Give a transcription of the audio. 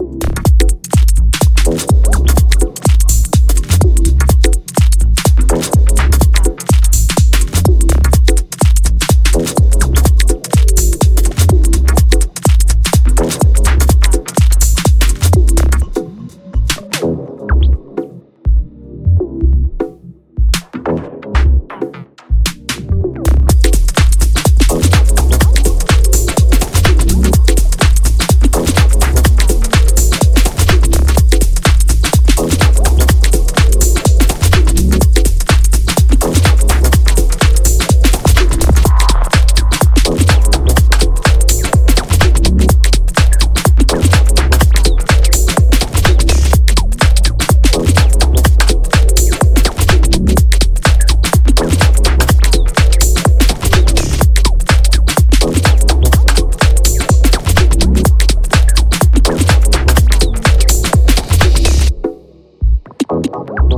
you Thank